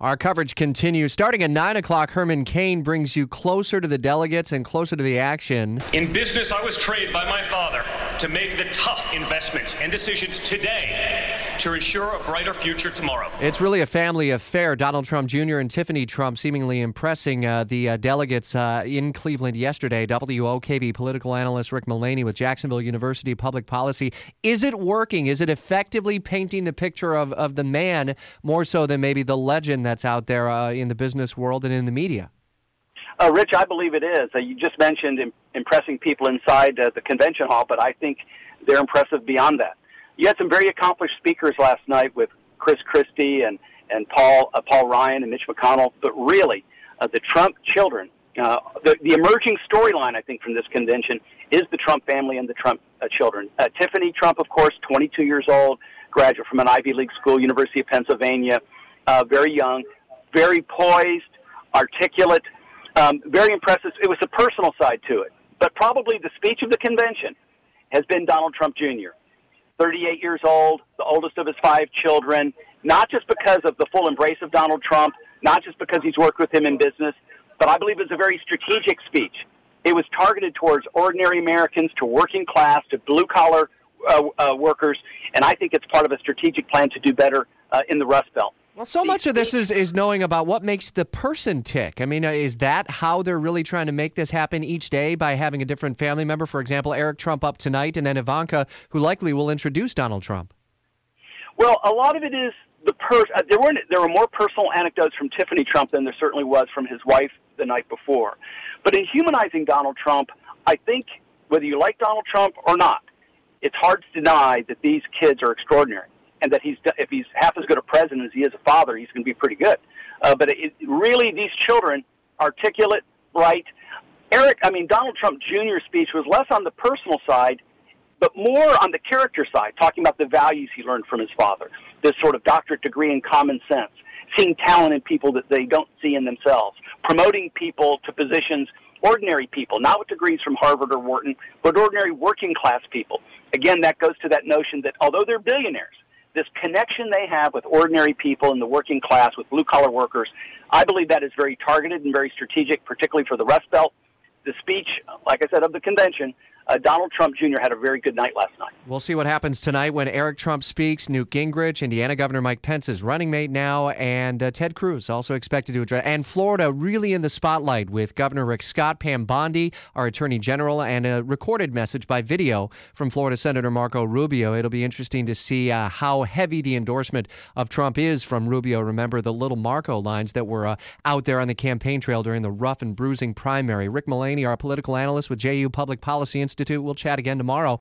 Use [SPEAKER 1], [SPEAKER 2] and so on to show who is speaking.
[SPEAKER 1] Our coverage continues. Starting at 9 o'clock, Herman Cain brings you closer to the delegates and closer to the action.
[SPEAKER 2] In business, I was trained by my father to make the tough investments and decisions today to ensure a brighter future tomorrow.
[SPEAKER 1] It's really a family affair. Donald Trump Jr. and Tiffany Trump seemingly impressing uh, the uh, delegates uh, in Cleveland yesterday. WOKV political analyst Rick Mullaney with Jacksonville University Public Policy. Is it working? Is it effectively painting the picture of, of the man more so than maybe the legend that's out there uh, in the business world and in the media?
[SPEAKER 3] Uh, Rich, I believe it is. Uh, you just mentioned Im- impressing people inside uh, the convention hall, but I think they're impressive beyond that. You had some very accomplished speakers last night with Chris Christie and and Paul uh, Paul Ryan and Mitch McConnell, but really, uh, the Trump children. Uh, the, the emerging storyline, I think, from this convention is the Trump family and the Trump uh, children. Uh, Tiffany Trump, of course, 22 years old, graduate from an Ivy League school, University of Pennsylvania, uh, very young, very poised, articulate, um, very impressive. It was a personal side to it, but probably the speech of the convention has been Donald Trump Jr. 38 years old, the oldest of his five children, not just because of the full embrace of Donald Trump, not just because he's worked with him in business, but I believe it's a very strategic speech. It was targeted towards ordinary Americans, to working class, to blue collar uh, uh, workers, and I think it's part of a strategic plan to do better uh, in the Rust Belt.
[SPEAKER 1] Well, so much of this is, is knowing about what makes the person tick. I mean, uh, is that how they're really trying to make this happen each day by having a different family member? For example, Eric Trump up tonight, and then Ivanka, who likely will introduce Donald Trump.
[SPEAKER 3] Well, a lot of it is the per. Uh, there were there were more personal anecdotes from Tiffany Trump than there certainly was from his wife the night before. But in humanizing Donald Trump, I think whether you like Donald Trump or not, it's hard to deny that these kids are extraordinary and that he's if he's half as good a president as he is a father, he's going to be pretty good. Uh, but it, really, these children, articulate, bright. Eric, I mean Donald Trump Jr.'s speech was less on the personal side, but more on the character side, talking about the values he learned from his father, this sort of doctorate degree in common sense, seeing talent in people that they don't see in themselves, promoting people to positions ordinary people, not with degrees from Harvard or Wharton, but ordinary working class people. Again, that goes to that notion that although they're billionaires, this connection they have with ordinary people in the working class, with blue collar workers, I believe that is very targeted and very strategic, particularly for the Rust Belt. The speech, like I said, of the convention uh, Donald Trump Jr. had a very good night last night.
[SPEAKER 1] We'll see what happens tonight when Eric Trump speaks. Newt Gingrich, Indiana Governor Mike Pence's running mate now, and uh, Ted Cruz also expected to address. And Florida really in the spotlight with Governor Rick Scott, Pam Bondi, our Attorney General, and a recorded message by video from Florida Senator Marco Rubio. It'll be interesting to see uh, how heavy the endorsement of Trump is from Rubio. Remember the little Marco lines that were uh, out there on the campaign trail during the rough and bruising primary. Rick Mullaney, our political analyst with JU Public Policy Institute Institute. We'll chat again tomorrow.